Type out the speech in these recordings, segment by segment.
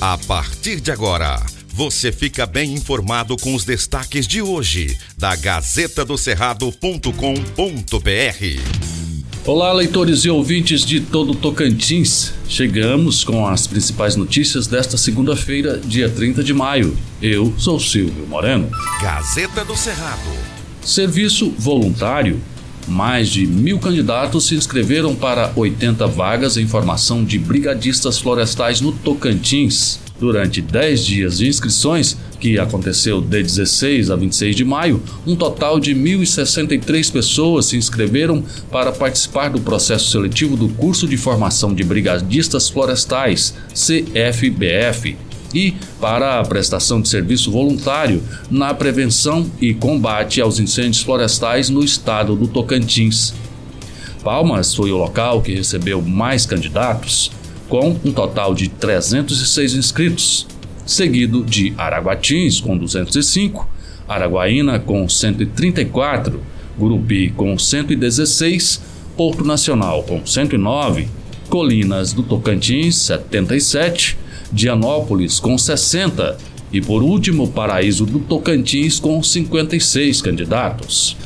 A partir de agora, você fica bem informado com os destaques de hoje da Gazeta do Cerrado.com.br. Olá, leitores e ouvintes de todo Tocantins. Chegamos com as principais notícias desta segunda-feira, dia 30 de maio. Eu sou Silvio Moreno. Gazeta do Cerrado. Serviço voluntário. Mais de mil candidatos se inscreveram para 80 vagas em formação de brigadistas florestais no Tocantins. Durante 10 dias de inscrições, que aconteceu de 16 a 26 de maio, um total de 1.063 pessoas se inscreveram para participar do processo seletivo do curso de formação de brigadistas florestais, CFBF, e para a prestação de serviço voluntário na prevenção e combate aos incêndios florestais no estado do Tocantins. Palmas foi o local que recebeu mais candidatos, com um total de 306 inscritos, seguido de Araguatins com 205, Araguaína com 134, Gurupi com 116, Porto Nacional com 109, Colinas do Tocantins 77, Dianópolis com 60 e por último Paraíso do Tocantins com 56 candidatos.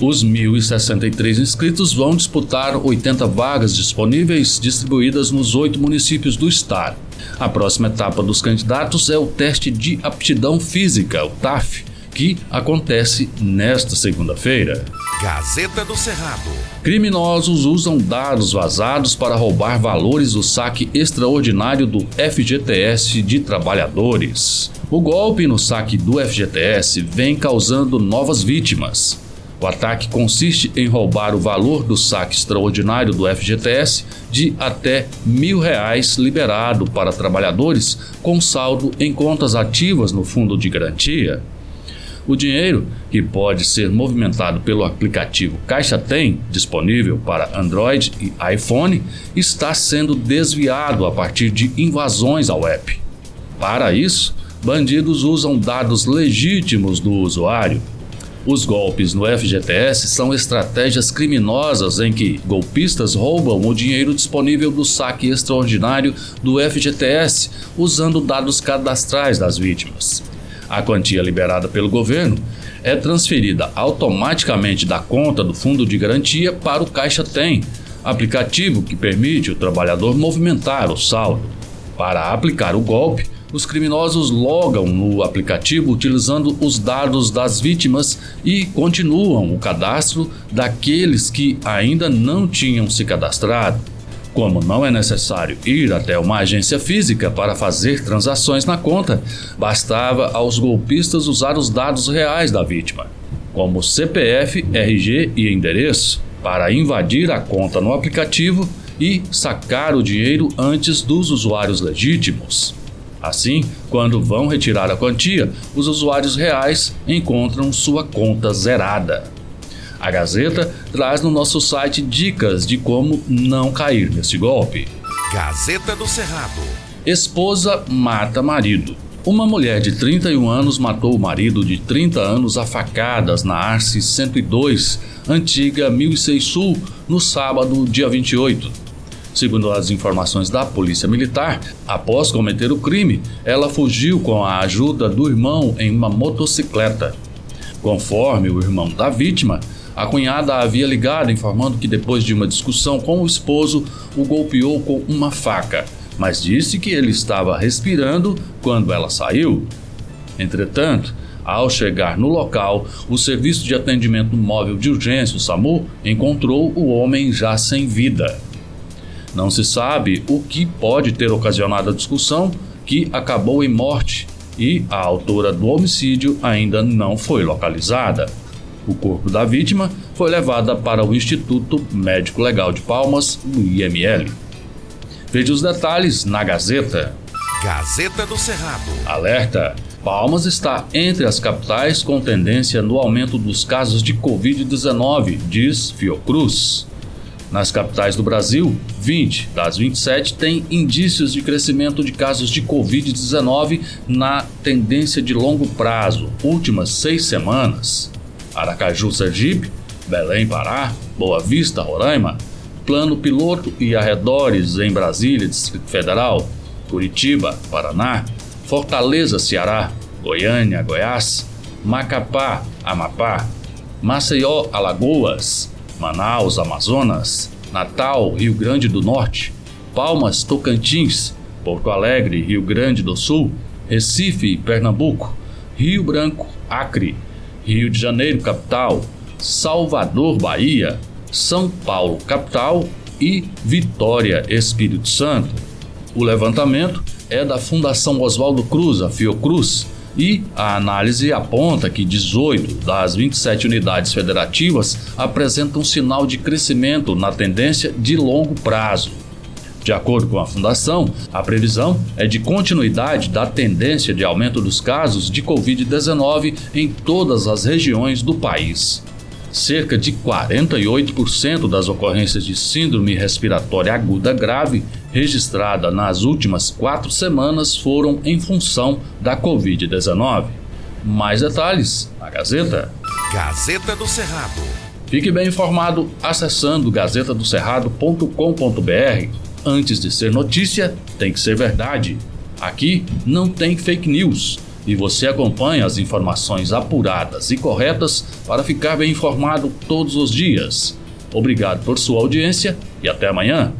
Os 1.063 inscritos vão disputar 80 vagas disponíveis distribuídas nos oito municípios do estado. A próxima etapa dos candidatos é o teste de aptidão física, o TAF, que acontece nesta segunda-feira. Gazeta do Cerrado. Criminosos usam dados vazados para roubar valores do saque extraordinário do FGTS de trabalhadores. O golpe no saque do FGTS vem causando novas vítimas. O ataque consiste em roubar o valor do saque extraordinário do FGTS de até mil reais liberado para trabalhadores com saldo em contas ativas no fundo de garantia. O dinheiro, que pode ser movimentado pelo aplicativo Caixa Tem, disponível para Android e iPhone, está sendo desviado a partir de invasões ao app. Para isso, bandidos usam dados legítimos do usuário os golpes no FGTS são estratégias criminosas em que golpistas roubam o dinheiro disponível do saque extraordinário do FGTS usando dados cadastrais das vítimas. A quantia liberada pelo governo é transferida automaticamente da conta do Fundo de Garantia para o Caixa Tem, aplicativo que permite o trabalhador movimentar o saldo. Para aplicar o golpe, os criminosos logam no aplicativo utilizando os dados das vítimas e continuam o cadastro daqueles que ainda não tinham se cadastrado. Como não é necessário ir até uma agência física para fazer transações na conta, bastava aos golpistas usar os dados reais da vítima, como CPF, RG e endereço, para invadir a conta no aplicativo e sacar o dinheiro antes dos usuários legítimos. Assim, quando vão retirar a quantia, os usuários reais encontram sua conta zerada. A Gazeta traz no nosso site dicas de como não cair nesse golpe. Gazeta do Cerrado. Esposa mata marido. Uma mulher de 31 anos matou o marido de 30 anos a facadas na Arce 102, antiga 1006 Sul, no sábado, dia 28. Segundo as informações da Polícia Militar, após cometer o crime, ela fugiu com a ajuda do irmão em uma motocicleta. Conforme o irmão da vítima, a cunhada havia ligado informando que depois de uma discussão com o esposo, o golpeou com uma faca, mas disse que ele estava respirando quando ela saiu. Entretanto, ao chegar no local, o Serviço de Atendimento Móvel de Urgência, o SAMU, encontrou o homem já sem vida. Não se sabe o que pode ter ocasionado a discussão, que acabou em morte, e a autora do homicídio ainda não foi localizada. O corpo da vítima foi levado para o Instituto Médico Legal de Palmas, o IML. Veja os detalhes na Gazeta. Gazeta do Cerrado. Alerta! Palmas está entre as capitais com tendência no aumento dos casos de Covid-19, diz Fiocruz. Nas capitais do Brasil, 20 das 27 têm indícios de crescimento de casos de Covid-19 na tendência de longo prazo, últimas seis semanas. Aracaju, Sergipe, Belém, Pará, Boa Vista, Roraima, Plano Piloto e arredores em Brasília, Distrito Federal, Curitiba, Paraná, Fortaleza, Ceará, Goiânia, Goiás, Macapá, Amapá, Maceió, Alagoas, Manaus, Amazonas, Natal, Rio Grande do Norte, Palmas, Tocantins, Porto Alegre, Rio Grande do Sul, Recife, Pernambuco, Rio Branco, Acre, Rio de Janeiro, capital, Salvador, Bahia, São Paulo, capital e Vitória, Espírito Santo. O levantamento é da Fundação Oswaldo Cruz, a Fiocruz, e a análise aponta que 18 das 27 unidades federativas apresentam sinal de crescimento na tendência de longo prazo. De acordo com a Fundação, a previsão é de continuidade da tendência de aumento dos casos de Covid-19 em todas as regiões do país. Cerca de 48% das ocorrências de síndrome respiratória aguda grave registrada nas últimas quatro semanas foram em função da Covid-19. Mais detalhes na Gazeta. Gazeta do Cerrado. Fique bem informado acessando gazetadocerrado.com.br. Antes de ser notícia, tem que ser verdade. Aqui não tem fake news e você acompanha as informações apuradas e corretas para ficar bem informado todos os dias. Obrigado por sua audiência e até amanhã.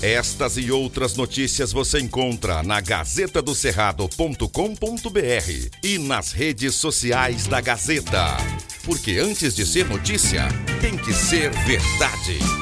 Estas e outras notícias você encontra na gazetadocerrado.com.br e nas redes sociais da Gazeta. Porque antes de ser notícia, tem que ser verdade.